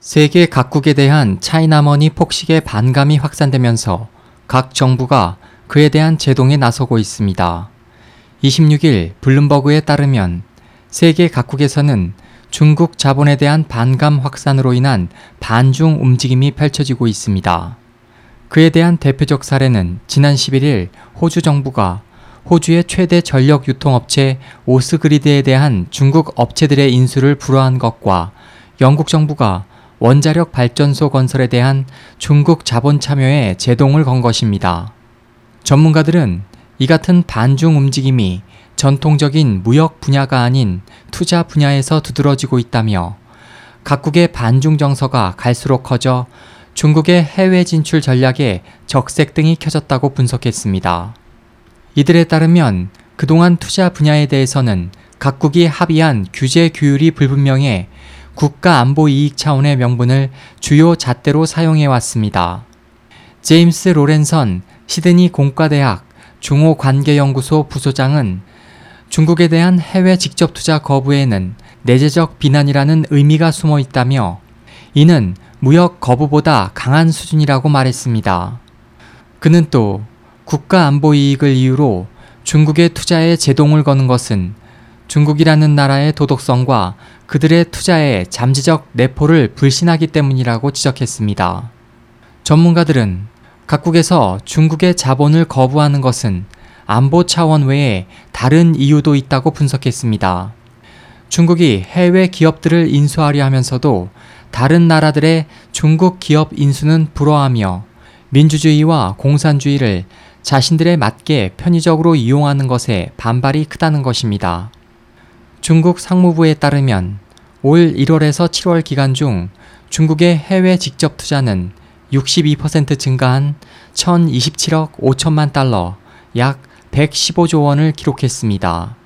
세계 각국에 대한 차이나머니 폭식의 반감이 확산되면서 각 정부가 그에 대한 제동에 나서고 있습니다. 26일 블룸버그에 따르면 세계 각국에서는 중국 자본에 대한 반감 확산으로 인한 반중 움직임이 펼쳐지고 있습니다. 그에 대한 대표적 사례는 지난 11일 호주 정부가 호주의 최대 전력 유통업체 오스그리드에 대한 중국 업체들의 인수를 불허한 것과 영국 정부가 원자력 발전소 건설에 대한 중국 자본 참여에 제동을 건 것입니다. 전문가들은 이 같은 반중 움직임이 전통적인 무역 분야가 아닌 투자 분야에서 두드러지고 있다며 각국의 반중 정서가 갈수록 커져 중국의 해외 진출 전략에 적색등이 켜졌다고 분석했습니다. 이들에 따르면 그동안 투자 분야에 대해서는 각국이 합의한 규제 규율이 불분명해 국가 안보 이익 차원의 명분을 주요 잣대로 사용해 왔습니다. 제임스 로렌선 시드니 공과대학 중호관계연구소 부소장은 중국에 대한 해외 직접 투자 거부에는 내재적 비난이라는 의미가 숨어 있다며 이는 무역 거부보다 강한 수준이라고 말했습니다. 그는 또 국가 안보 이익을 이유로 중국의 투자에 제동을 거는 것은 중국이라는 나라의 도덕성과 그들의 투자에 잠재적 내포를 불신하기 때문이라고 지적했습니다. 전문가들은 각국에서 중국의 자본을 거부하는 것은 안보 차원 외에 다른 이유도 있다고 분석했습니다. 중국이 해외 기업들을 인수하려 하면서도 다른 나라들의 중국 기업 인수는 불허하며 민주주의와 공산주의를 자신들에 맞게 편의적으로 이용하는 것에 반발이 크다는 것입니다. 중국 상무부에 따르면 올 1월에서 7월 기간 중 중국의 해외 직접 투자는 62% 증가한 1027억 5천만 달러, 약 115조 원을 기록했습니다.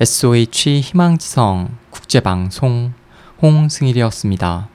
SOH 희망지성 국제방송 홍승일이었습니다.